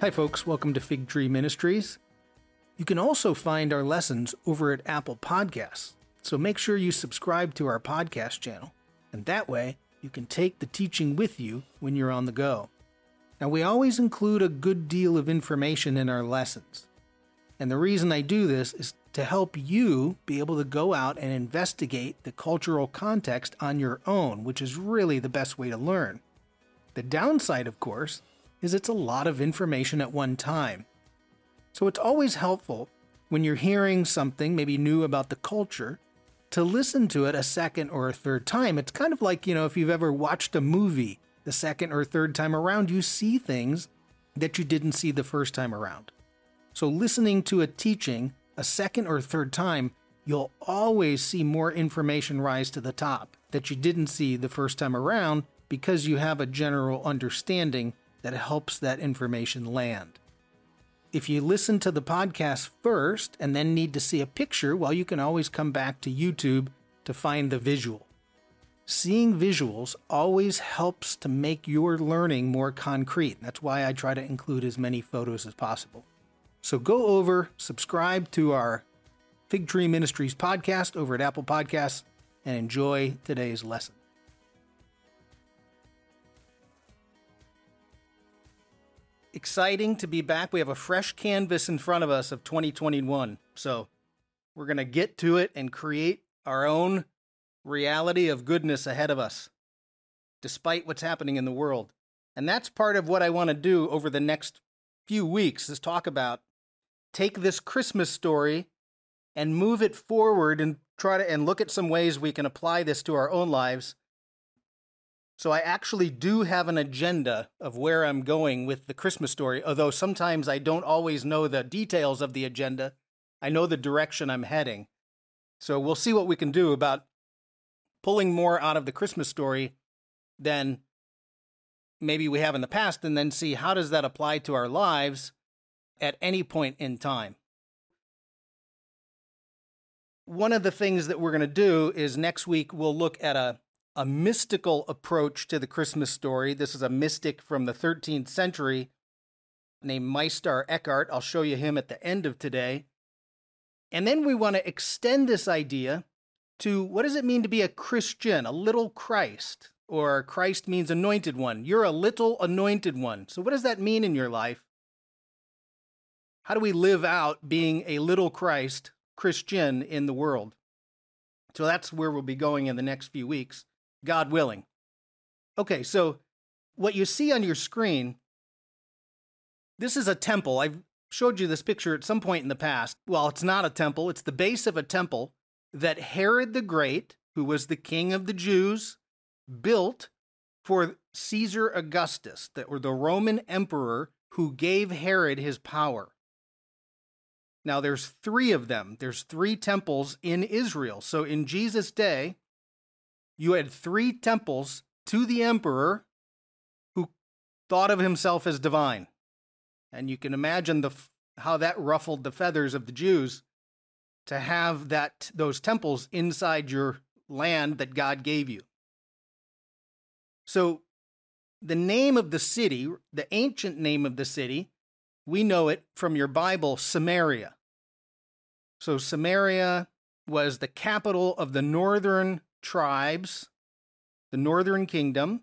Hi, folks. Welcome to Fig Tree Ministries. You can also find our lessons over at Apple Podcasts. So make sure you subscribe to our podcast channel, and that way you can take the teaching with you when you're on the go. Now, we always include a good deal of information in our lessons. And the reason I do this is to help you be able to go out and investigate the cultural context on your own, which is really the best way to learn. The downside, of course, is it's a lot of information at one time. So it's always helpful when you're hearing something maybe new about the culture to listen to it a second or a third time. It's kind of like, you know, if you've ever watched a movie the second or third time around, you see things that you didn't see the first time around. So listening to a teaching a second or third time, you'll always see more information rise to the top that you didn't see the first time around because you have a general understanding that helps that information land. If you listen to the podcast first and then need to see a picture, well, you can always come back to YouTube to find the visual. Seeing visuals always helps to make your learning more concrete. That's why I try to include as many photos as possible. So go over, subscribe to our Fig Tree Ministries podcast over at Apple Podcasts, and enjoy today's lesson. Exciting to be back. We have a fresh canvas in front of us of 2021. So we're going to get to it and create our own reality of goodness ahead of us, despite what's happening in the world. And that's part of what I want to do over the next few weeks is talk about take this Christmas story and move it forward and try to and look at some ways we can apply this to our own lives. So I actually do have an agenda of where I'm going with the Christmas story, although sometimes I don't always know the details of the agenda. I know the direction I'm heading. So we'll see what we can do about pulling more out of the Christmas story than maybe we have in the past and then see how does that apply to our lives at any point in time. One of the things that we're going to do is next week we'll look at a, a mystical approach to the Christmas story. This is a mystic from the 13th century named Meister Eckhart. I'll show you him at the end of today. And then we want to extend this idea to what does it mean to be a Christian, a little Christ? Or Christ means anointed one. You're a little anointed one. So, what does that mean in your life? How do we live out being a little Christ Christian in the world? So that's where we'll be going in the next few weeks, God willing. Okay, so what you see on your screen, this is a temple. I've showed you this picture at some point in the past. Well, it's not a temple, it's the base of a temple that Herod the Great, who was the king of the Jews, built for Caesar Augustus, that were the Roman emperor who gave Herod his power. Now, there's three of them. There's three temples in Israel. So in Jesus' day, you had three temples to the emperor who thought of himself as divine. And you can imagine the, how that ruffled the feathers of the Jews to have that those temples inside your land that God gave you. So the name of the city, the ancient name of the city, we know it from your Bible, Samaria. So Samaria was the capital of the northern tribes, the northern kingdom.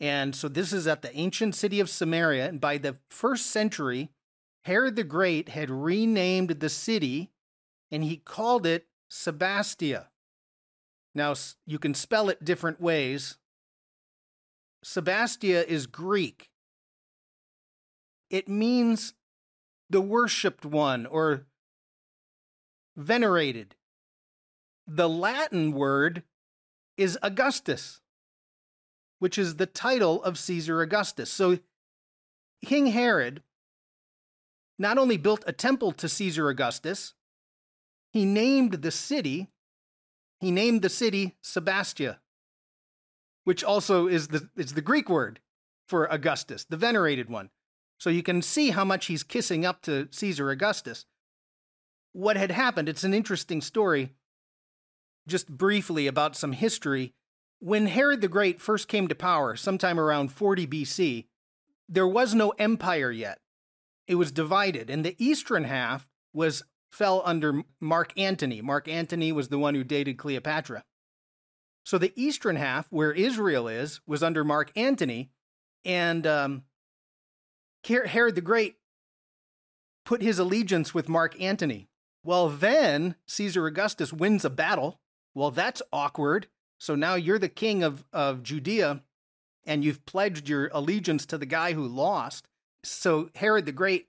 And so this is at the ancient city of Samaria. And by the first century, Herod the Great had renamed the city and he called it Sebastia. Now, you can spell it different ways. Sebastia is Greek. It means the worshiped one or venerated. The Latin word is Augustus, which is the title of Caesar Augustus. So King Herod not only built a temple to Caesar Augustus, he named the city, he named the city Sebastia, which also is the, is the Greek word for Augustus, the venerated one. So you can see how much he's kissing up to Caesar Augustus. What had happened, it's an interesting story, just briefly about some history. When Herod the Great first came to power, sometime around 40 BC, there was no empire yet. it was divided, and the eastern half was fell under Mark Antony. Mark Antony was the one who dated Cleopatra. So the eastern half, where Israel is, was under Mark Antony, and um, Herod the Great put his allegiance with Mark Antony. Well, then Caesar Augustus wins a battle. Well, that's awkward. So now you're the king of, of Judea, and you've pledged your allegiance to the guy who lost. So Herod the Great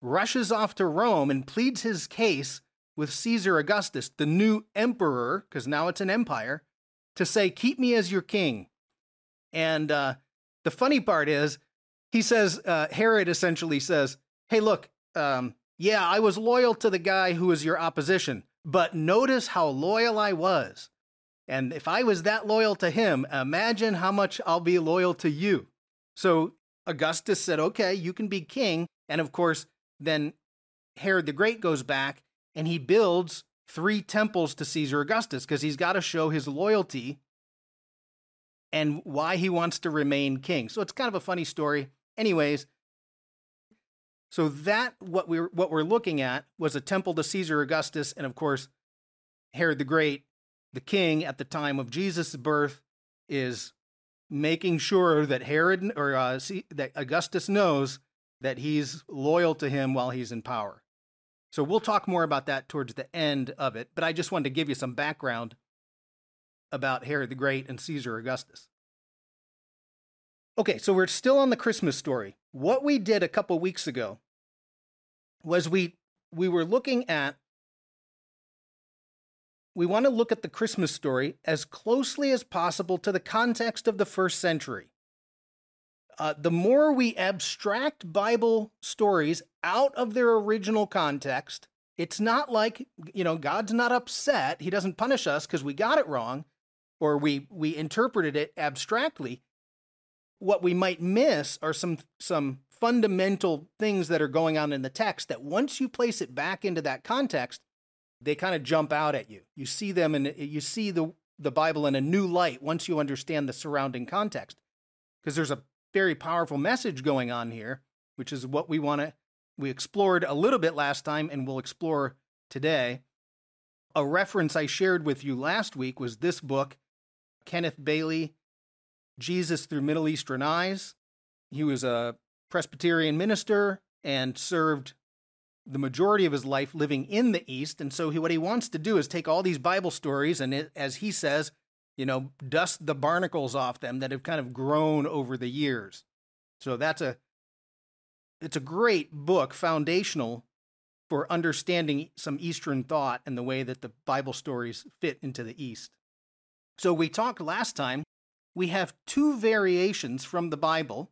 rushes off to Rome and pleads his case with Caesar Augustus, the new emperor, because now it's an empire, to say, Keep me as your king. And uh, the funny part is, he says, uh, Herod essentially says, Hey, look, um, yeah, I was loyal to the guy who was your opposition, but notice how loyal I was. And if I was that loyal to him, imagine how much I'll be loyal to you. So Augustus said, Okay, you can be king. And of course, then Herod the Great goes back and he builds three temples to Caesar Augustus because he's got to show his loyalty and why he wants to remain king. So it's kind of a funny story. Anyways, so that what we're what we're looking at was a temple to Caesar Augustus, and of course, Herod the Great, the king at the time of Jesus' birth, is making sure that Herod or uh, that Augustus knows that he's loyal to him while he's in power. So we'll talk more about that towards the end of it, but I just wanted to give you some background about Herod the Great and Caesar Augustus. Okay, so we're still on the Christmas story. What we did a couple weeks ago was we we were looking at we want to look at the Christmas story as closely as possible to the context of the first century. Uh, the more we abstract Bible stories out of their original context, it's not like, you know, God's not upset. He doesn't punish us because we got it wrong or we, we interpreted it abstractly what we might miss are some some fundamental things that are going on in the text that once you place it back into that context, they kind of jump out at you. You see them and you see the the Bible in a new light once you understand the surrounding context. Because there's a very powerful message going on here, which is what we want to we explored a little bit last time and we'll explore today. A reference I shared with you last week was this book, Kenneth Bailey Jesus through Middle Eastern eyes. He was a Presbyterian minister and served the majority of his life living in the East. And so, he, what he wants to do is take all these Bible stories and, it, as he says, you know, dust the barnacles off them that have kind of grown over the years. So that's a it's a great book, foundational for understanding some Eastern thought and the way that the Bible stories fit into the East. So we talked last time we have two variations from the Bible.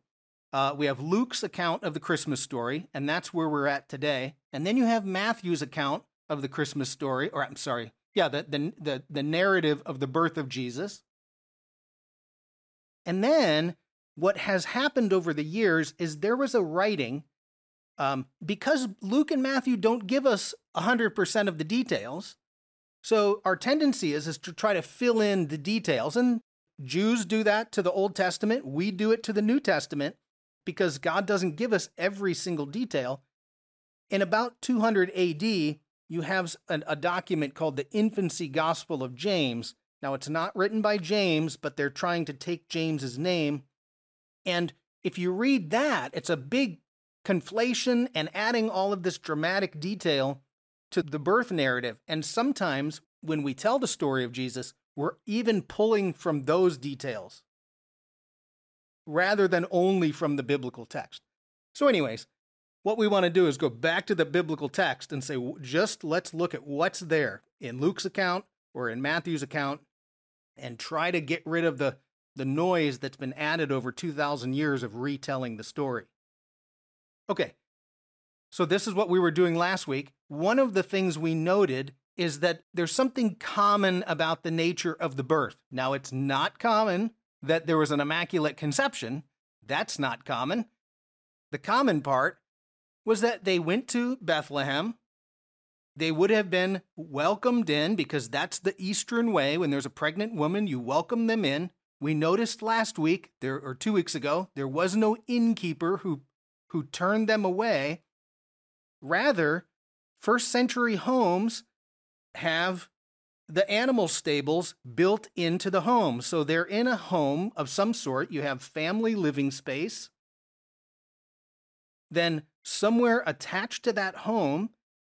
Uh, we have Luke's account of the Christmas story, and that's where we're at today. And then you have Matthew's account of the Christmas story, or I'm sorry, yeah, the, the, the, the narrative of the birth of Jesus. And then what has happened over the years is there was a writing, um, because Luke and Matthew don't give us 100% of the details. So our tendency is, is to try to fill in the details, and Jews do that to the Old Testament. We do it to the New Testament because God doesn't give us every single detail. In about 200 AD, you have a document called the Infancy Gospel of James. Now, it's not written by James, but they're trying to take James's name. And if you read that, it's a big conflation and adding all of this dramatic detail to the birth narrative. And sometimes when we tell the story of Jesus, we're even pulling from those details rather than only from the biblical text. So, anyways, what we want to do is go back to the biblical text and say, just let's look at what's there in Luke's account or in Matthew's account and try to get rid of the, the noise that's been added over 2,000 years of retelling the story. Okay, so this is what we were doing last week. One of the things we noted is that there's something common about the nature of the birth. Now, it's not common that there was an immaculate conception. That's not common. The common part was that they went to Bethlehem. They would have been welcomed in because that's the Eastern way. When there's a pregnant woman, you welcome them in. We noticed last week, there or two weeks ago, there was no innkeeper who who turned them away. Rather, first century homes have the animal stables built into the home. So they're in a home of some sort. You have family living space. Then, somewhere attached to that home,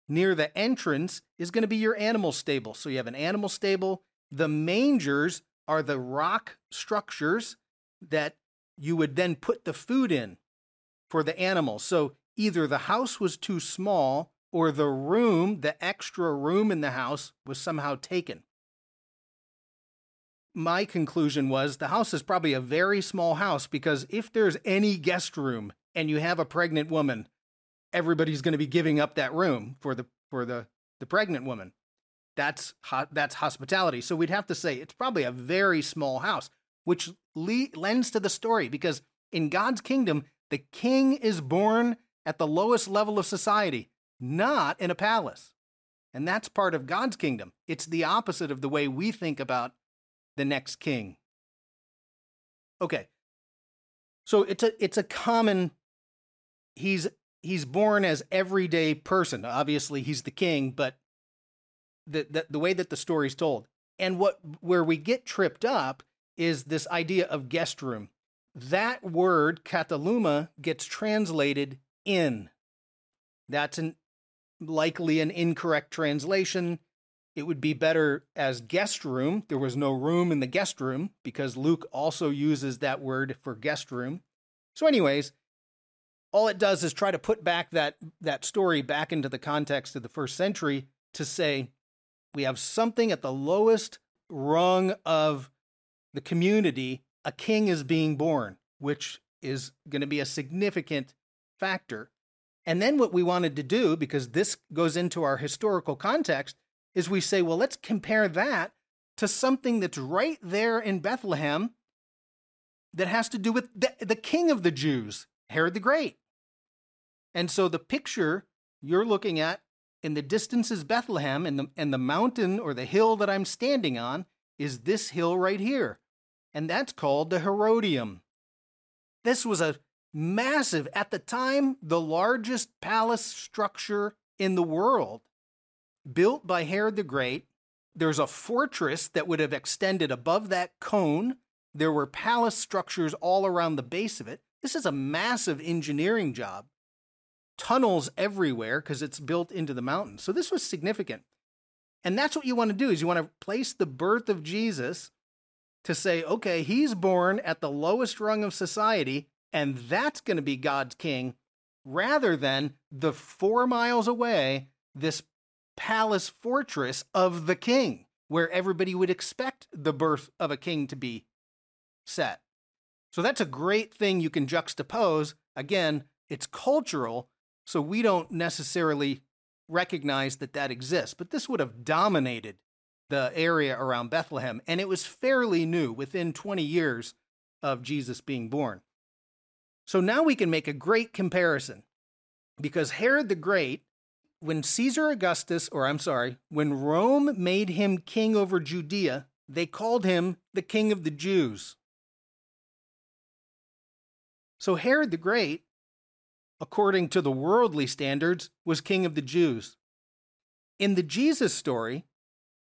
near the entrance, is going to be your animal stable. So you have an animal stable. The mangers are the rock structures that you would then put the food in for the animals. So either the house was too small or the room, the extra room in the house, was somehow taken. My conclusion was the house is probably a very small house because if there's any guest room and you have a pregnant woman, everybody's going to be giving up that room for the for the the pregnant woman. That's ho- that's hospitality. So we'd have to say it's probably a very small house, which le- lends to the story because in God's kingdom, the king is born at the lowest level of society not inn a palace. And that's part of God's kingdom. It's the opposite of the way we think about the next king. Okay. So it's a it's a common he's he's born as everyday person. Obviously he's the king, but the, the the way that the story's told. And what where we get tripped up is this idea of guest room. That word kataluma gets translated in. That's an likely an incorrect translation. It would be better as guest room. There was no room in the guest room because Luke also uses that word for guest room. So, anyways, all it does is try to put back that, that story back into the context of the first century to say we have something at the lowest rung of the community. A king is being born, which is going to be a significant factor. And then what we wanted to do, because this goes into our historical context, is we say, well, let's compare that to something that's right there in Bethlehem that has to do with the, the king of the Jews, Herod the Great. And so the picture you're looking at in the distance is Bethlehem, and the, and the mountain or the hill that I'm standing on is this hill right here. And that's called the Herodium. This was a massive, at the time, the largest palace structure in the world, built by Herod the Great. There's a fortress that would have extended above that cone. There were palace structures all around the base of it. This is a massive engineering job. Tunnels everywhere because it's built into the mountain. So this was significant. And that's what you want to do is you want to place the birth of Jesus to say, okay, he's born at the lowest rung of society and that's going to be God's king rather than the four miles away, this palace fortress of the king, where everybody would expect the birth of a king to be set. So that's a great thing you can juxtapose. Again, it's cultural, so we don't necessarily recognize that that exists, but this would have dominated the area around Bethlehem, and it was fairly new within 20 years of Jesus being born. So now we can make a great comparison because Herod the Great, when Caesar Augustus, or I'm sorry, when Rome made him king over Judea, they called him the king of the Jews. So Herod the Great, according to the worldly standards, was king of the Jews. In the Jesus story,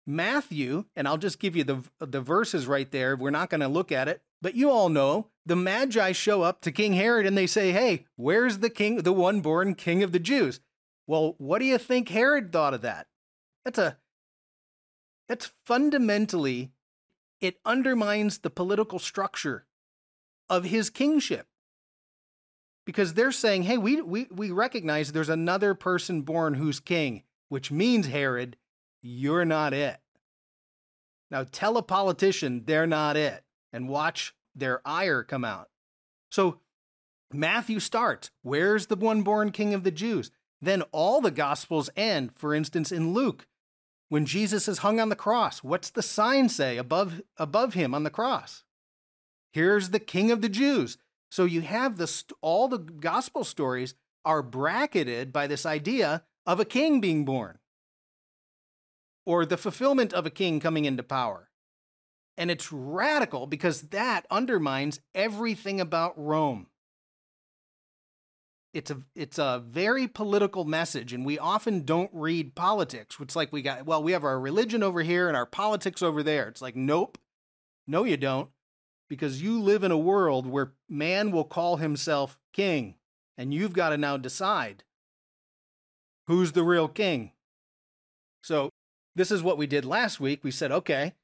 Matthew, and I'll just give you the, the verses right there. We're not going to look at it, but you all know the Magi show up to King Herod and they say, Hey, where's the king, the one born king of the Jews? Well, what do you think Herod thought of that? That's a, that's fundamentally, it undermines the political structure of his kingship. Because they're saying, hey, we, we, we recognize there's another person born who's king, which means, Herod, you're not it. Now tell a politician they're not it and watch their ire come out. So Matthew starts, Where's the one born king of the Jews? Then all the gospels end, for instance, in Luke, when Jesus is hung on the cross. What's the sign say above, above him on the cross? Here's the king of the Jews. So you have this, all the gospel stories are bracketed by this idea of a king being born or the fulfillment of a king coming into power. And it's radical because that undermines everything about Rome. it's a it's a very political message and we often don't read politics. It's like we got well we have our religion over here and our politics over there. It's like nope. No you don't. Because you live in a world where man will call himself king and you've got to now decide who's the real king. So this is what we did last week. We said okay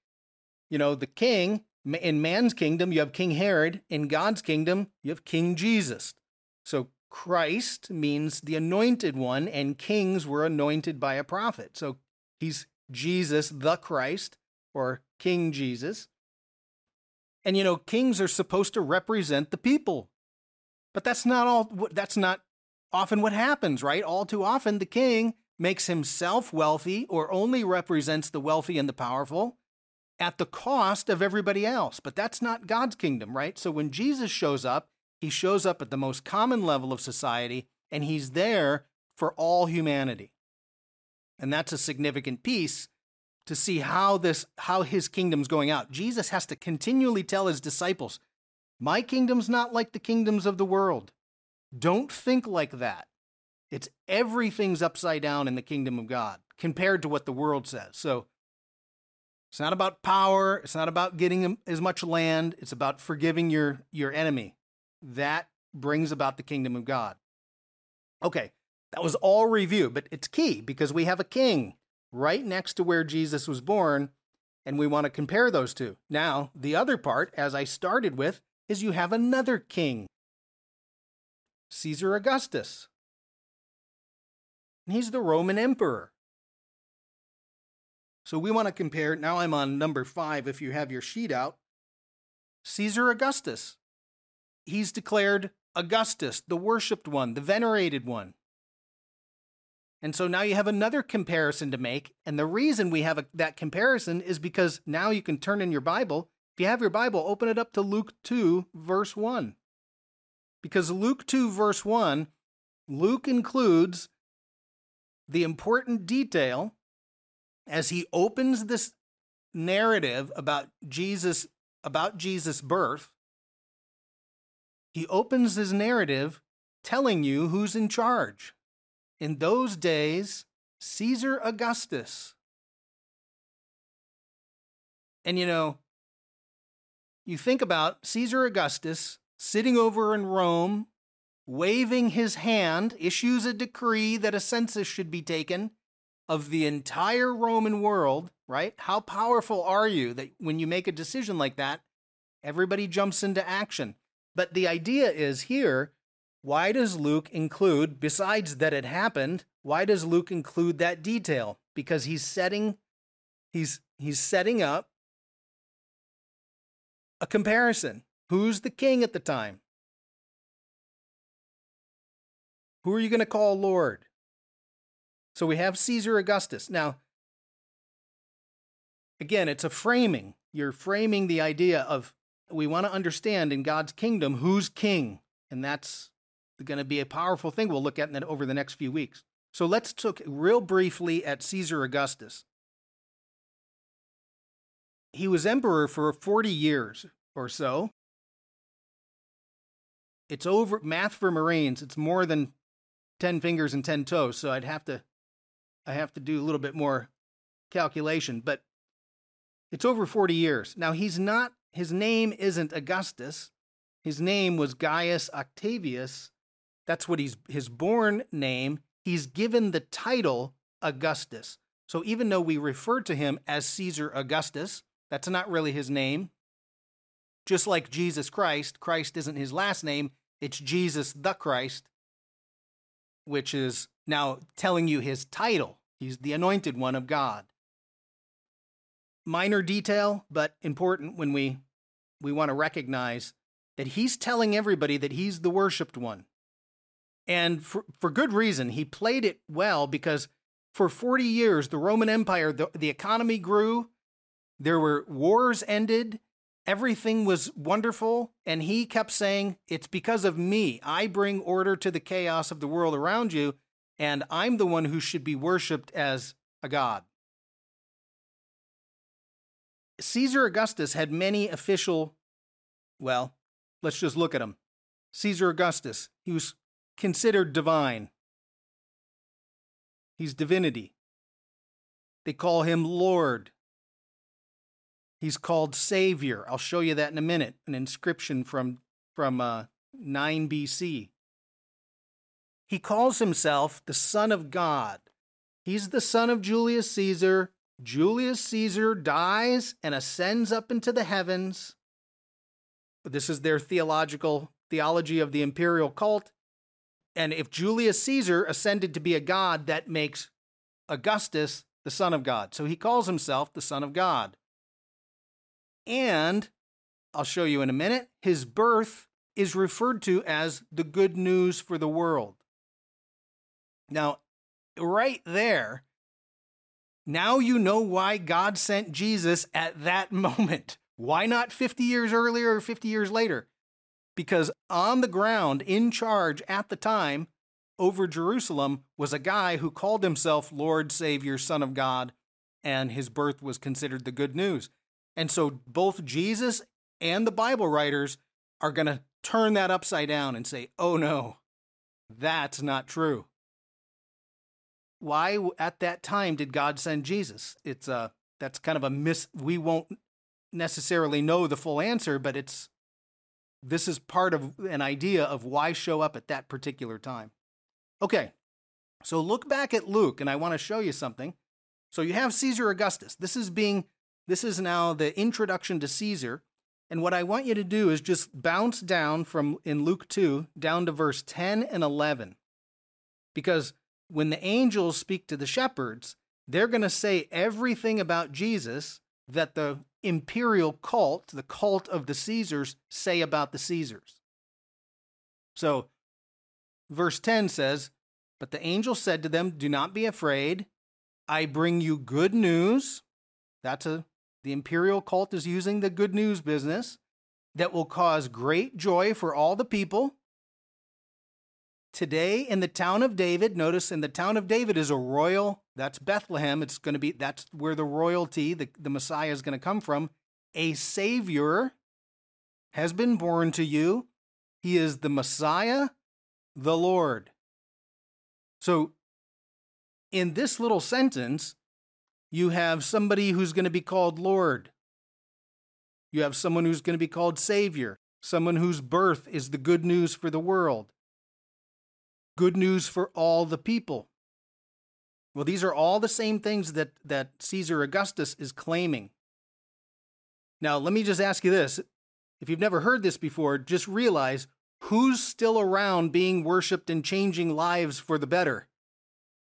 you know the king in man's kingdom you have king herod in god's kingdom you have king jesus so Christ means the anointed one, and kings were anointed by a prophet. So he's Jesus the Christ, or King Jesus. And you know, kings are supposed to represent the people. But that's not all that's not often what happens, right? All too often the king makes himself wealthy or only represents the wealthy and the powerful at the cost of everybody else. But that's not God's kingdom, right? So when Jesus shows up, he shows up at the most common level of society and he's there for all humanity. And that's a significant piece to see how this how his kingdom's going out. Jesus has to continually tell his disciples, "My kingdom's not like the kingdoms of the world. Don't think like that. It's everything's upside down in the kingdom of God compared to what the world says." So it's not about power, it's not about getting as much land, it's about forgiving your your enemy that brings about the kingdom of God. Okay, that was all review, but it's key because we have a king right next to where Jesus was born, and we want to compare those two. Now, the other part, as I started with, is you have another king, Caesar Augustus. He's the Roman emperor. So we want to compare. Now I'm on number five if you have your sheet out. Caesar Augustus he's declared Augustus, the worshiped one, the venerated one. And so now you have another comparison to make. And the reason we have a, that comparison is because now you can turn in your Bible. If you have your Bible, open it up to Luke 2, verse 1. Because Luke 2, verse 1, Luke includes the important detail as he opens this narrative about Jesus about Jesus' birth he opens his narrative telling you who's in charge. In those days, Caesar Augustus. And you know, you think about Caesar Augustus sitting over in Rome, waving his hand, issues a decree that a census should be taken of the entire Roman world, right? How powerful are you that when you make a decision like that, everybody jumps into action? But the idea is here why does Luke include, besides that it happened, why does Luke include that detail? Because he's setting he's he's setting up a comparison. Who's the king at the time? Who are you going to call Lord? So we have Caesar Augustus. Now, again, it's a framing. You're framing the idea of we want to understand in God's kingdom who's king. And that's going to be a powerful thing we'll look at that over the next few weeks. So let's look real briefly at Caesar Augustus. He was emperor for 40 years or so. It's over math for Marines, it's more than 10 fingers and 10 toes, so I'd have to I have to do a little bit more calculation, but it's over 40 years. Now he's not his name isn't Augustus. His name was Gaius Octavius. That's what he's his born name. He's given the title Augustus. So even though we refer to him as Caesar Augustus, that's not really his name. Just like Jesus Christ, Christ isn't his last name, it's Jesus the Christ, which is now telling you his title. He's the anointed one of God. Minor detail, but important when we we want to recognize that he's telling everybody that he's the worshiped one. And for, for good reason. He played it well because for 40 years, the Roman Empire, the, the economy grew, there were wars ended, everything was wonderful. And he kept saying, It's because of me. I bring order to the chaos of the world around you, and I'm the one who should be worshiped as a god. Caesar Augustus had many official, well, let's just look at him. Caesar Augustus, he was considered divine. He's divinity. They call him Lord. He's called Savior. I'll show you that in a minute. An inscription from from uh, 9 BC. He calls himself the Son of God. He's the son of Julius Caesar. Julius Caesar dies and ascends up into the heavens. This is their theological theology of the imperial cult. And if Julius Caesar ascended to be a god, that makes Augustus the son of God. So he calls himself the son of God. And I'll show you in a minute, his birth is referred to as the good news for the world. Now, right there, now you know why God sent Jesus at that moment. Why not 50 years earlier or 50 years later? Because on the ground, in charge at the time over Jerusalem, was a guy who called himself Lord, Savior, Son of God, and his birth was considered the good news. And so both Jesus and the Bible writers are going to turn that upside down and say, oh no, that's not true why at that time did God send Jesus? It's a uh, that's kind of a miss. We won't necessarily know the full answer, but it's this is part of an idea of why show up at that particular time. Okay, so look back at Luke, and I want to show you something. So you have Caesar Augustus. This is being this is now the introduction to Caesar. And what I want you to do is just bounce down from in Luke 2 down to verse 10 and 11. Because when the angels speak to the shepherds, they're going to say everything about Jesus that the imperial cult, the cult of the Caesars, say about the Caesars. So, verse 10 says, But the angel said to them, Do not be afraid. I bring you good news. That's a, the imperial cult is using the good news business that will cause great joy for all the people. Today in the town of David, notice in the town of David is a royal, that's Bethlehem. It's going to be, that's where the royalty, the, the Messiah is going to come from. A Savior has been born to you. He is the Messiah, the Lord. So in this little sentence, you have somebody who's going to be called Lord. You have someone who's going to be called Savior, someone whose birth is the good news for the world good news for all the people. Well, these are all the same things that, that Caesar Augustus is claiming. Now, let me just ask you this. If you've never heard this before, just realize who's still around being worshiped and changing lives for the better.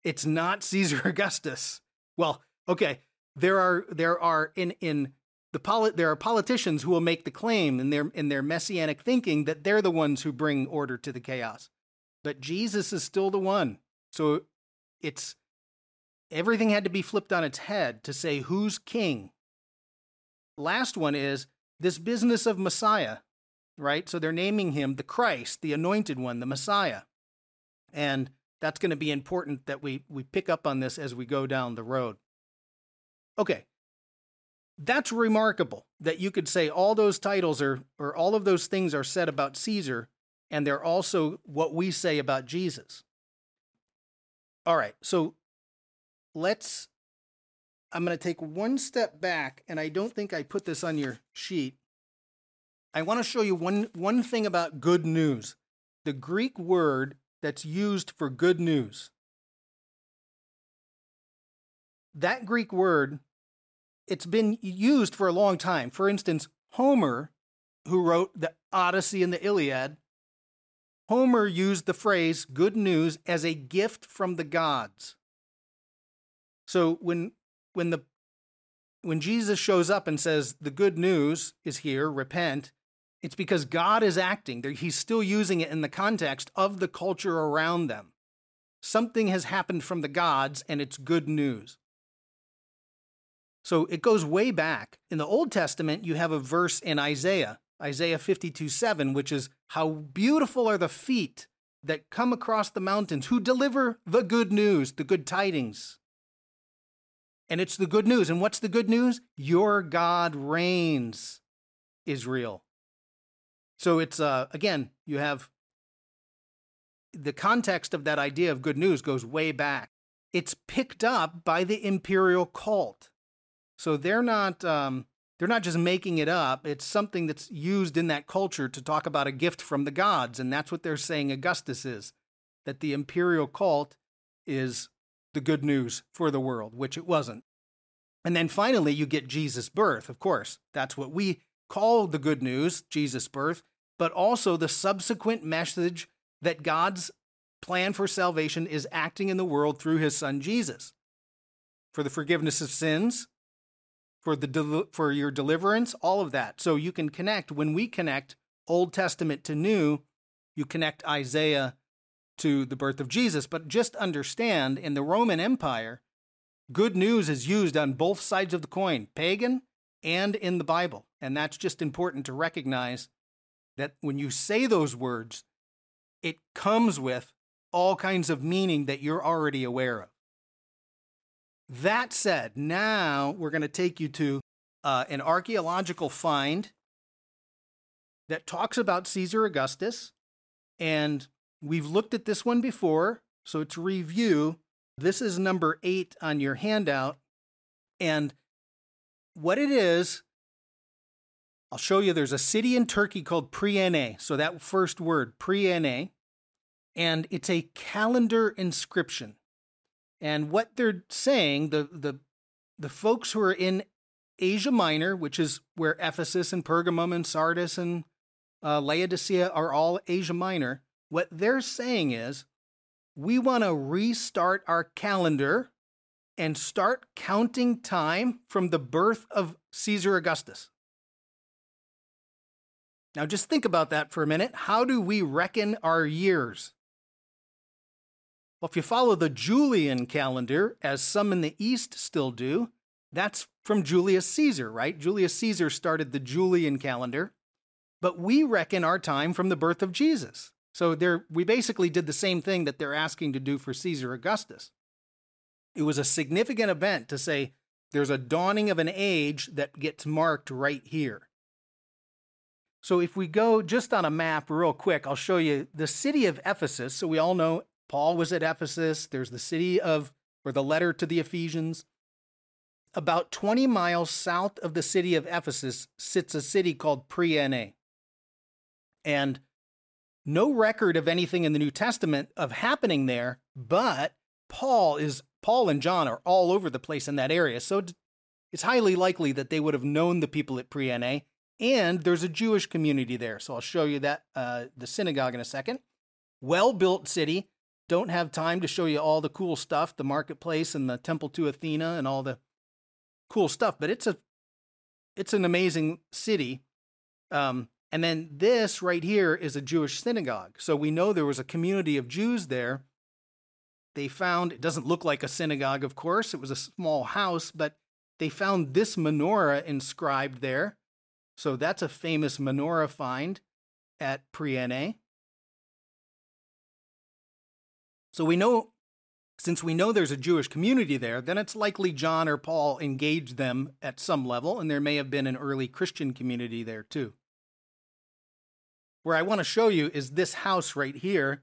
It's not Caesar Augustus. Well, okay, there are there are in in the poli- there are politicians who will make the claim in their in their messianic thinking that they're the ones who bring order to the chaos but Jesus is still the one. So it's everything had to be flipped on its head to say who's king. Last one is this business of Messiah, right? So they're naming him the Christ, the anointed one, the Messiah. And that's going to be important that we, we pick up on this as we go down the road. Okay. That's remarkable that you could say all those titles are, or all of those things are said about Caesar, and they're also what we say about Jesus. All right, so let's. I'm going to take one step back, and I don't think I put this on your sheet. I want to show you one, one thing about good news the Greek word that's used for good news. That Greek word, it's been used for a long time. For instance, Homer, who wrote the Odyssey and the Iliad, Homer used the phrase good news as a gift from the gods. So when when the when Jesus shows up and says the good news is here, repent, it's because God is acting. He's still using it in the context of the culture around them. Something has happened from the gods and it's good news. So it goes way back. In the Old Testament, you have a verse in Isaiah Isaiah 52 7, which is, How beautiful are the feet that come across the mountains, who deliver the good news, the good tidings. And it's the good news. And what's the good news? Your God reigns, Israel. So it's, uh, again, you have the context of that idea of good news goes way back. It's picked up by the imperial cult. So they're not um, they're not just making it up. It's something that's used in that culture to talk about a gift from the gods, and that's what they're saying Augustus is. That the imperial cult is the good news for the world, which it wasn't. And then finally, you get Jesus' birth, of course. That's what we call the good news, Jesus' birth, but also the subsequent message that God's plan for salvation is acting in the world through his son Jesus for the forgiveness of sins, for the del- for your deliverance, all of that. So you can connect when we connect Old Testament to New, you connect Isaiah to the birth of Jesus, but just understand in the Roman Empire, good news is used on both sides of the coin, pagan and in the Bible. And that's just important to recognize that when you say those words, it comes with all kinds of meaning that you're already aware of. That said, now we're going to take you to uh, an archaeological find that talks about Caesar Augustus. And we've looked at this one before. So to review, this is number eight on your handout. And what it is, I'll show you there's a city in Turkey called Priene. So that first word, Priene, and it's a calendar inscription. And what they're saying, the the the folks who are in Asia Minor, which is where Ephesus and Pergamum and Sardis and uh, Laodicea are all Asia Minor, what they're saying is we want to restart our calendar and start counting time from the birth of Caesar Augustus. Now, just think about that for a minute. How do we reckon our years? Well, if you follow the Julian calendar, as some in the East still do, that's from Julius Caesar, right? Julius Caesar started the Julian calendar, but we reckon our time from the birth of Jesus. So we basically did the same thing that they're asking to do for Caesar Augustus. It was a significant event to say there's a dawning of an age that gets marked right here. So if we go just on a map real quick, I'll show you the city of Ephesus. So we all know Paul was at Ephesus. There's the city of, or the letter to the Ephesians. About 20 miles south of the city of Ephesus sits a city called Priene. And no record of anything in the New Testament of happening there, but Paul is Paul and John are all over the place in that area. So it's highly likely that they would have known the people at Priene, and there's a Jewish community there. So I'll show you that uh, the synagogue in a second. Well built city. Don't have time to show you all the cool stuff, the marketplace and the temple to Athena and all the cool stuff, but it's a it's an amazing city. Um, and then this right here is a Jewish synagogue. So we know there was a community of Jews there. They found, it doesn't look like a synagogue, of course, it was a small house, but they found this menorah inscribed there. So that's a famous menorah find at Priene. So we know, since we know there's a Jewish community there, then it's likely John or Paul engaged them at some level, and there may have been an early Christian community there too. Where I want to show you is this house right here,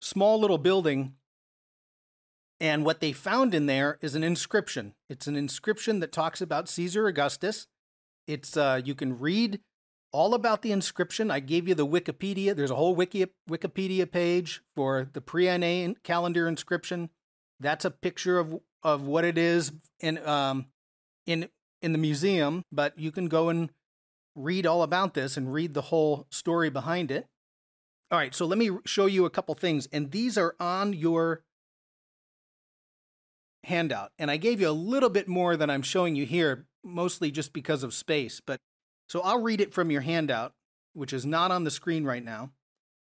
small little building. And what they found in there is an inscription. It's an inscription that talks about Caesar Augustus. It's uh, you can read all about the inscription. I gave you the Wikipedia. There's a whole Wiki, Wikipedia page for the Priene calendar inscription. That's a picture of of what it is in um in in the museum, but you can go and read all about this and read the whole story behind it. All right, so let me show you a couple things, and these are on your handout. And I gave you a little bit more than I'm showing you here, mostly just because of space. But so I'll read it from your handout, which is not on the screen right now.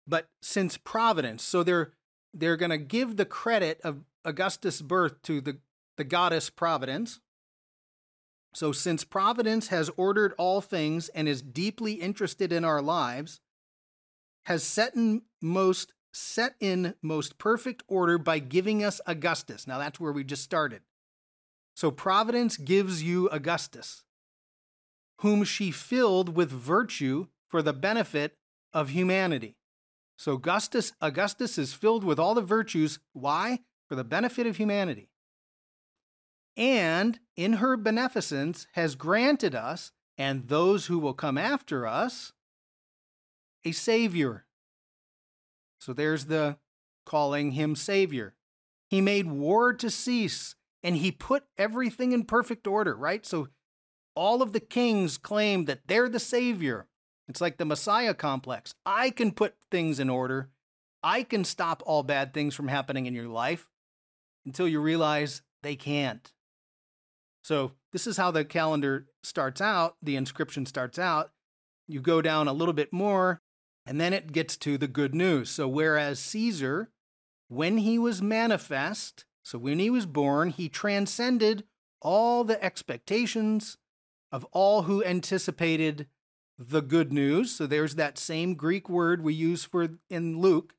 But since Providence, so they're they're going to give the credit of Augustus' birth to the the goddess Providence. So, since Providence has ordered all things and is deeply interested in our lives, has set in most set in most perfect order by giving us Augustus. Now that's where we just started. So Providence gives you Augustus, whom she filled with virtue for the benefit of humanity. So Augustus, Augustus is filled with all the virtues. Why? For the benefit of humanity. And in her beneficence has granted us and those who will come after us a Savior. So there's the calling him Savior. He made war to cease and he put everything in perfect order, right? So all of the kings claim that they're the Savior. It's like the Messiah complex. I can put things in order. I can stop all bad things from happening in your life until you realize they can't. So, this is how the calendar starts out. The inscription starts out. You go down a little bit more, and then it gets to the good news. So, whereas Caesar, when he was manifest, so when he was born, he transcended all the expectations of all who anticipated the good news. So there's that same Greek word we use for in Luke.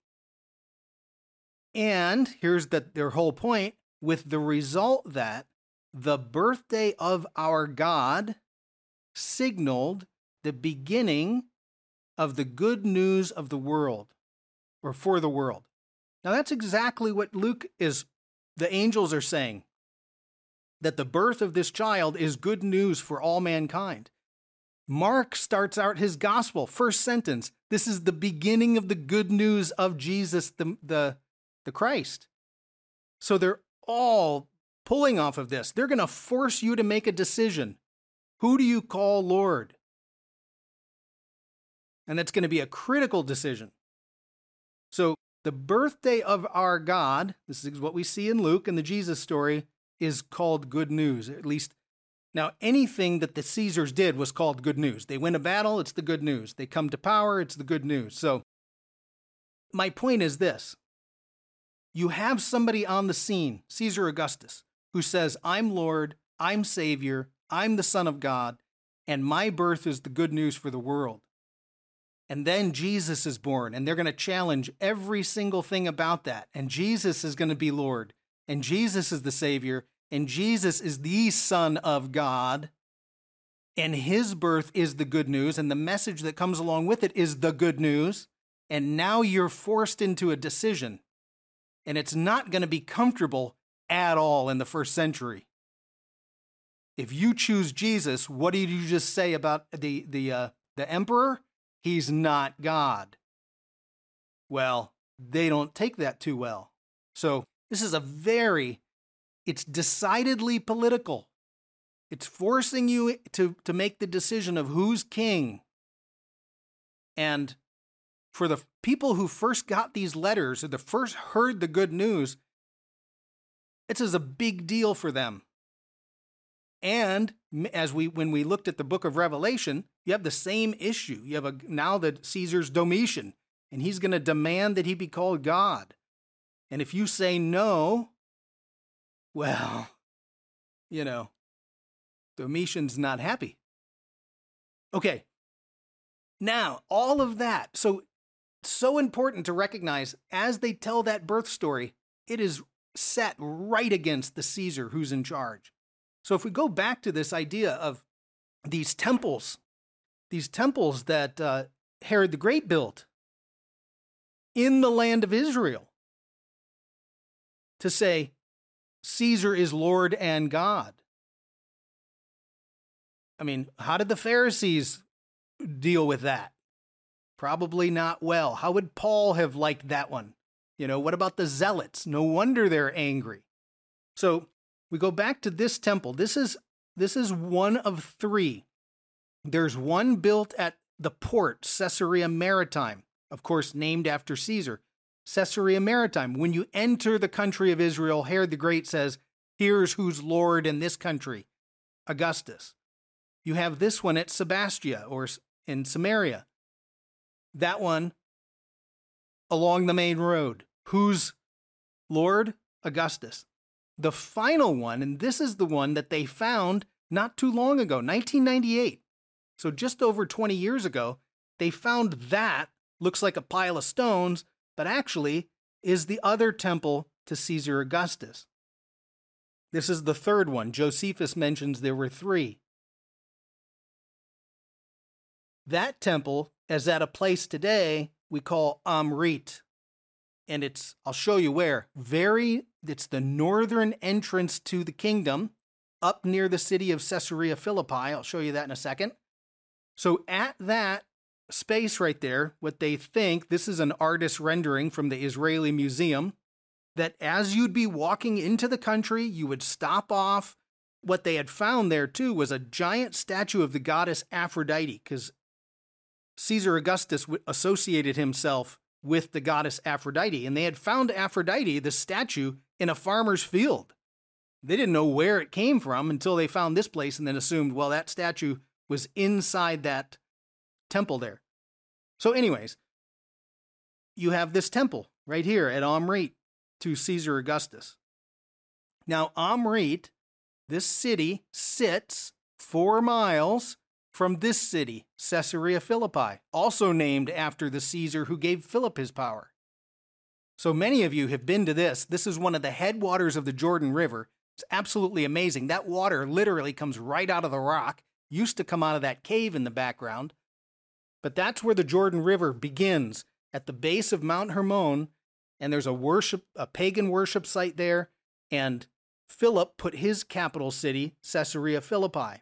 And here's the, their whole point with the result that the birthday of our God signaled the beginning of the good news of the world or for the world. Now, that's exactly what Luke is, the angels are saying that the birth of this child is good news for all mankind. Mark starts out his gospel, first sentence. This is the beginning of the good news of Jesus, the, the, the Christ. So they're all pulling off of this. They're going to force you to make a decision. Who do you call Lord? And that's going to be a critical decision. So, the birthday of our God, this is what we see in Luke and the Jesus story, is called good news. At least, now, anything that the Caesars did was called good news. They win a battle, it's the good news. They come to power, it's the good news. So, my point is this you have somebody on the scene, Caesar Augustus, who says, I'm Lord, I'm Savior, I'm the Son of God, and my birth is the good news for the world. And then Jesus is born, and they're going to challenge every single thing about that. And Jesus is going to be Lord, and Jesus is the Savior, and Jesus is the Son of God, and his birth is the good news, and the message that comes along with it is the good news. And now you're forced into a decision, and it's not going to be comfortable at all in the first century. If you choose Jesus, what did you just say about the the uh, the emperor? He's not God. Well, they don't take that too well. So this is a very it's decidedly political. It's forcing you to, to make the decision of who's king. And for the people who first got these letters or the first heard the good news, it's as a big deal for them. And as we when we looked at the book of Revelation, you have the same issue. You have a now that Caesar's Domitian, and he's going to demand that he be called God. And if you say no, well, you know, Domitian's not happy. Okay. Now, all of that. So, so important to recognize as they tell that birth story, it is set right against the Caesar who's in charge. So, if we go back to this idea of these temples, these temples that uh, Herod the Great built in the land of Israel to say, Caesar is Lord and God. I mean, how did the Pharisees deal with that? Probably not well. How would Paul have liked that one? You know, what about the zealots? No wonder they're angry. So we go back to this temple. This is this is one of three. There's one built at the port, Caesarea Maritima, of course, named after Caesar. Caesarea Maritima. When you enter the country of Israel, Herod the Great says, Here's who's Lord in this country Augustus. You have this one at Sebastia or in Samaria. That one along the main road. Who's Lord? Augustus. The final one, and this is the one that they found not too long ago, 1998. So just over 20 years ago, they found that looks like a pile of stones but actually is the other temple to Caesar Augustus. This is the third one. Josephus mentions there were three. That temple is at a place today we call Omrit. And it's, I'll show you where. Very, it's the northern entrance to the kingdom up near the city of Caesarea Philippi. I'll show you that in a second. So at that space right there, what they think, this is an artist rendering from the Israeli Museum, that as you'd be walking into the country, you would stop off. What they had found there too was a giant statue of the goddess Aphrodite, because Caesar Augustus associated himself with the goddess Aphrodite, and they had found Aphrodite, the statue, in a farmer's field. They didn't know where it came from until they found this place and then assumed, well, that statue was inside that temple there. So, anyways, you have this temple right here at Omrit to Caesar Augustus. Now, Omrit, this city, sits four miles from this city, Caesarea Philippi, also named after the Caesar who gave Philip his power. So many of you have been to this. This is one of the headwaters of the Jordan River. It's absolutely amazing. That water literally comes right out of the rock, used to come out of that cave in the background. But that's where the Jordan River begins at the base of Mount Hermon, and there's a worship a pagan worship site there, and Philip put his capital city, Caesarea Philippi.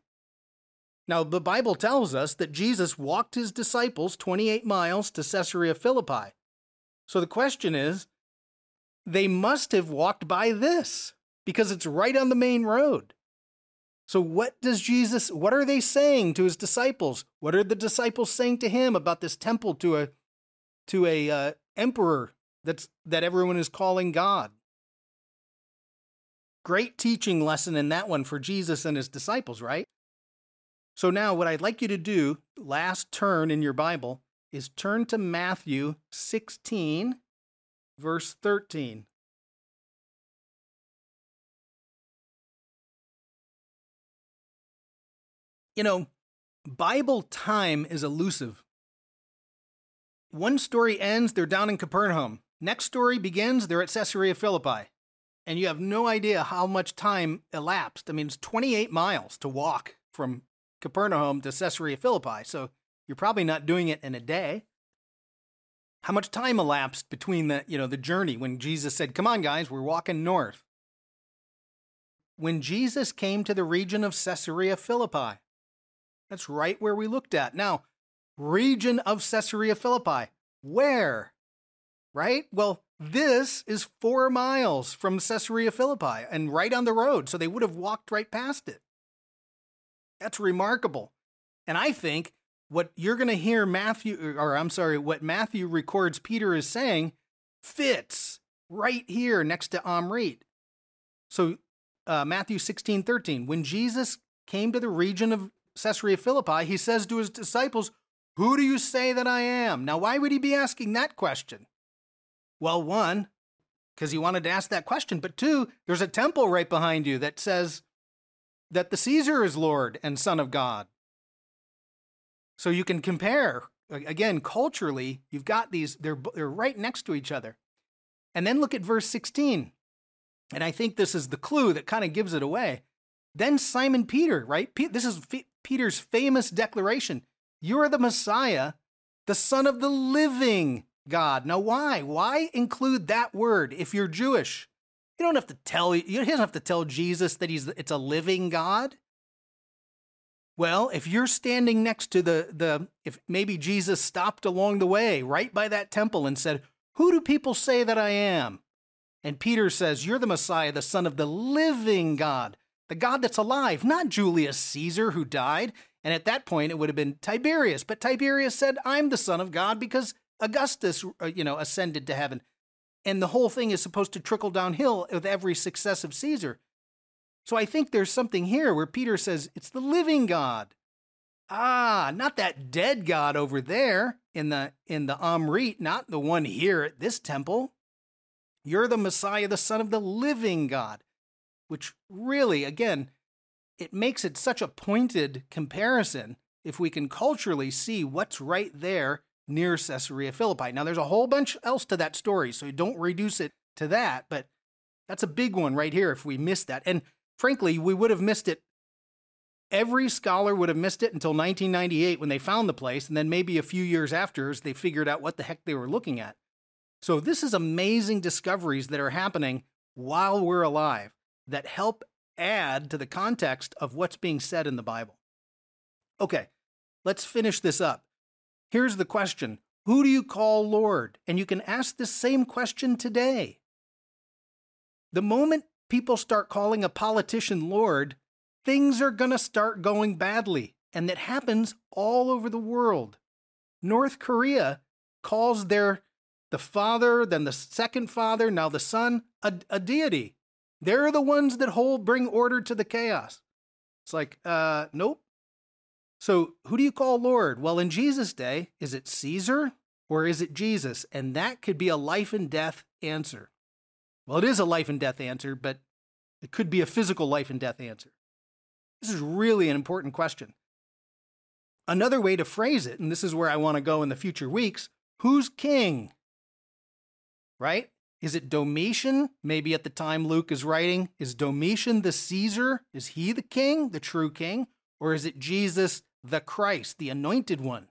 Now, the Bible tells us that Jesus walked his disciples 28 miles to Caesarea Philippi. So the question is, they must have walked by this because it's right on the main road. So what does Jesus what are they saying to his disciples? What are the disciples saying to him about this temple to a to a uh, emperor that's that everyone is calling God? Great teaching lesson in that one for Jesus and his disciples, right? So now, what I'd like you to do, last turn in your Bible, is turn to Matthew 16, verse 13. You know, Bible time is elusive. One story ends, they're down in Capernaum. Next story begins, they're at Caesarea Philippi. And you have no idea how much time elapsed. I mean, it's 28 miles to walk from Capernaum to Caesarea Philippi, so you're probably not doing it in a day. How much time elapsed between the, you know, the journey when Jesus said, "Come on guys, we're walking north." When Jesus came to the region of Caesarea Philippi. That's right where we looked at. Now, region of Caesarea Philippi. Where? Right? Well, this is 4 miles from Caesarea Philippi and right on the road, so they would have walked right past it. That's remarkable. And I think what you're going to hear Matthew, or I'm sorry, what Matthew records Peter is saying fits right here next to Omrit. So uh, Matthew 16, 13, when Jesus came to the region of Caesarea Philippi, he says to his disciples, Who do you say that I am? Now, why would he be asking that question? Well, one, because he wanted to ask that question, but two, there's a temple right behind you that says, that the Caesar is Lord and Son of God. So you can compare again culturally. You've got these; they're they're right next to each other. And then look at verse 16. And I think this is the clue that kind of gives it away. Then Simon Peter, right? This is Peter's famous declaration You are the Messiah, the Son of the living God. Now, why? Why include that word if you're Jewish? You don't have to tell you don't have to tell Jesus that he's it's a living God. Well, if you're standing next to the the if maybe Jesus stopped along the way right by that temple and said, "Who do people say that I am?" And Peter says, "You're the Messiah, the son of the living God, the God that's alive, not Julius Caesar who died." And at that point it would have been Tiberius, but Tiberius said, "I'm the son of God because Augustus, uh, you know, ascended to heaven." and the whole thing is supposed to trickle downhill with every successive Caesar. So I think there's something here where Peter says it's the living God. Ah, not that dead God over there in the in the Omrit, not the one here at this temple. You're the Messiah, the Son of the living God, which really, again, it makes it such a pointed comparison if we can culturally see what's right there near Caesarea Philippi. Now, there's a whole bunch else to that story, so don't reduce it to that, but that's a big one right here if we missed that. And frankly, we would have missed it Every scholar would have missed it until 1998 when they found the place, and then maybe a few years after they figured out what the heck they were looking at. So, this is amazing discoveries that are happening while we're alive that help add to the context of what's being said in the Bible. Okay, let's finish this up. Here's the question Who do you call Lord? And you can ask this same question today. The moment people start calling a politician Lord, things are going to start going badly. And that happens all over the world. North Korea calls their the father, then the second father, now the son, a, a deity. They're the ones that hold bring order to the chaos. It's like, uh, nope. So who do you call Lord? Well, in Jesus' day, is it Caesar or is it Jesus? And that could be a life and death answer. Well, it is a life and death answer, but it could be a physical life and death answer. This is really an important question. Another way to phrase it, and this is where I want to go in the future weeks who's king? Right? Is it Domitian? Maybe at the time Luke is writing. Is Domitian the Caesar? Is he the king, the true king? Or is it Jesus the Christ, the anointed one?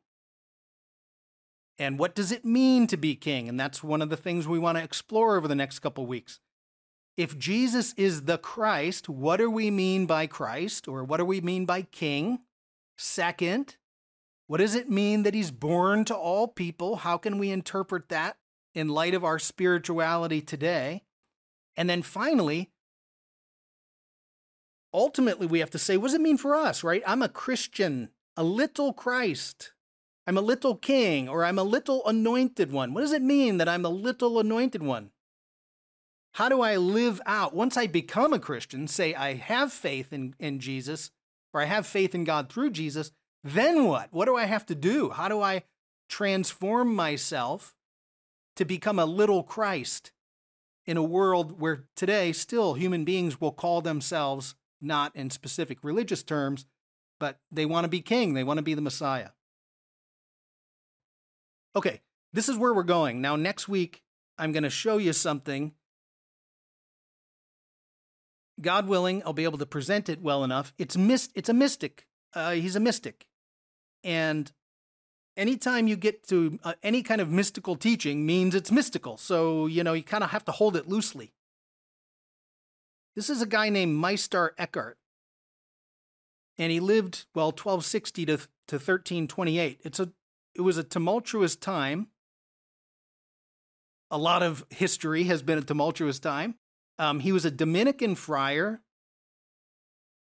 And what does it mean to be king? And that's one of the things we want to explore over the next couple weeks. If Jesus is the Christ, what do we mean by Christ or what do we mean by king? Second, what does it mean that he's born to all people? How can we interpret that in light of our spirituality today? And then finally, ultimately, we have to say, what does it mean for us, right? I'm a Christian, a little Christ. I'm a little king, or I'm a little anointed one. What does it mean that I'm a little anointed one? How do I live out? Once I become a Christian, say I have faith in, in Jesus, or I have faith in God through Jesus, then what? What do I have to do? How do I transform myself to become a little Christ in a world where today still human beings will call themselves not in specific religious terms, but they want to be king, they want to be the Messiah. Okay, this is where we're going. Now, next week, I'm going to show you something God willing, I'll be able to present it well enough. It's myst- It's a mystic. Uh, he's a mystic, and anytime you get to uh, any kind of mystical teaching means it's mystical. So you know you kind of have to hold it loosely. This is a guy named Meister Eckhart, and he lived well 1260 to to 1328. It's a it was a tumultuous time. A lot of history has been a tumultuous time. Um, he was a Dominican friar,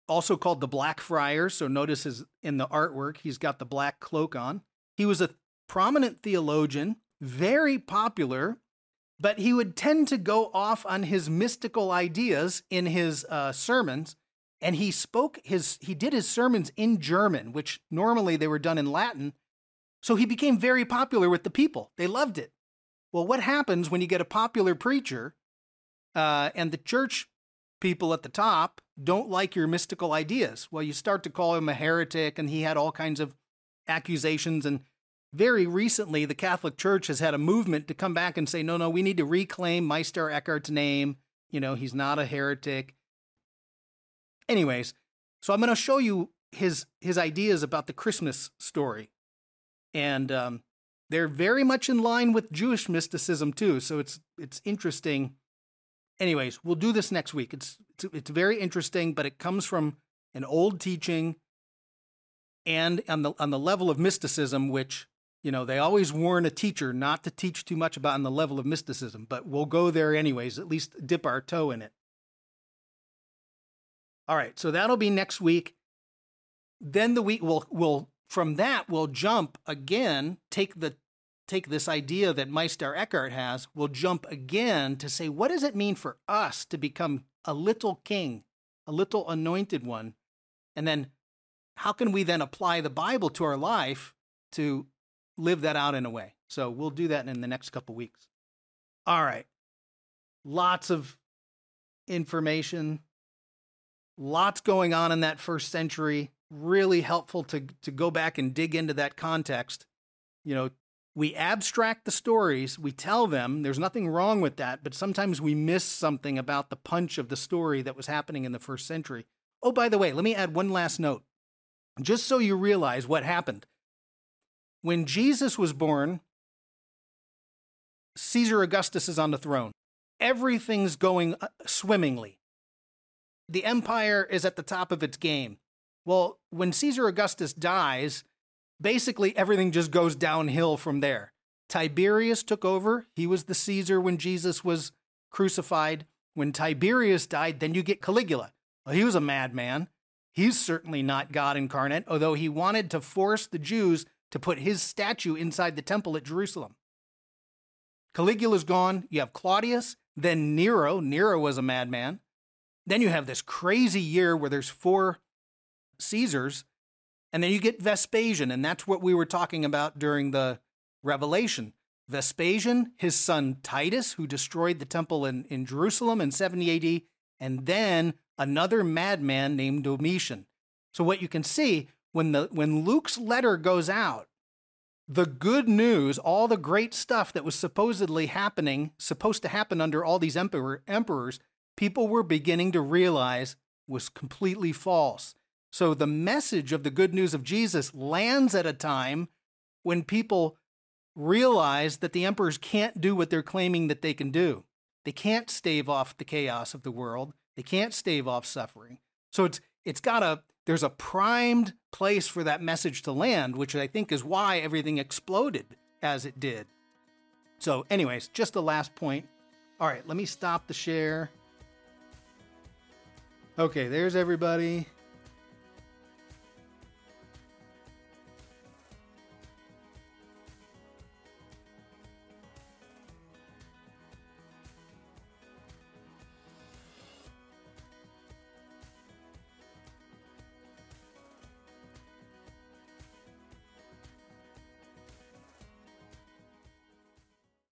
also called the Black Friar. So notice his, in the artwork, he's got the black cloak on. He was a prominent theologian, very popular, but he would tend to go off on his mystical ideas in his uh, sermons. And he spoke his, he did his sermons in German, which normally they were done in Latin. So he became very popular with the people. They loved it. Well, what happens when you get a popular preacher uh, and the church people at the top don't like your mystical ideas. Well, you start to call him a heretic, and he had all kinds of accusations. And very recently, the Catholic Church has had a movement to come back and say, no, no, we need to reclaim Meister Eckhart's name. You know, he's not a heretic. Anyways, so I'm going to show you his his ideas about the Christmas story, and um, they're very much in line with Jewish mysticism too. So it's it's interesting anyways, we'll do this next week. It's, it's it's very interesting, but it comes from an old teaching and on the on the level of mysticism, which you know they always warn a teacher not to teach too much about on the level of mysticism, but we'll go there anyways. At least dip our toe in it. All right, so that'll be next week. Then the week will will from that we'll jump again, take the take this idea that Meister Eckhart has, we'll jump again to say, what does it mean for us to become a little king, a little anointed one? And then how can we then apply the Bible to our life to live that out in a way? So we'll do that in the next couple weeks. All right. Lots of information, lots going on in that first century. Really helpful to, to go back and dig into that context. You know, we abstract the stories, we tell them, there's nothing wrong with that, but sometimes we miss something about the punch of the story that was happening in the first century. Oh, by the way, let me add one last note. Just so you realize what happened. When Jesus was born, Caesar Augustus is on the throne. Everything's going uh, swimmingly. The empire is at the top of its game. Well, when Caesar Augustus dies, basically everything just goes downhill from there. Tiberius took over. He was the Caesar when Jesus was crucified. When Tiberius died, then you get Caligula. Well, he was a madman. He's certainly not God incarnate, although he wanted to force the Jews to put his statue inside the temple at Jerusalem. Caligula's gone. You have Claudius, then Nero. Nero was a madman. Then you have this crazy year where there's four Caesars, and then you get Vespasian, and that's what we were talking about during the Revelation. Vespasian, his son Titus, who destroyed the temple in, in Jerusalem in 70 AD, and then another madman named Domitian. So what you can see when the when Luke's letter goes out, the good news, all the great stuff that was supposedly happening, supposed to happen under all these emperor, emperors, people were beginning to realize was completely false. So the message of the good news of Jesus lands at a time when people realize that the emperors can't do what they're claiming that they can do. They can't stave off the chaos of the world. They can't stave off suffering. So it's it's got a there's a primed place for that message to land, which I think is why everything exploded as it did. So, anyways, just the last point. All right, let me stop the share. Okay, there's everybody.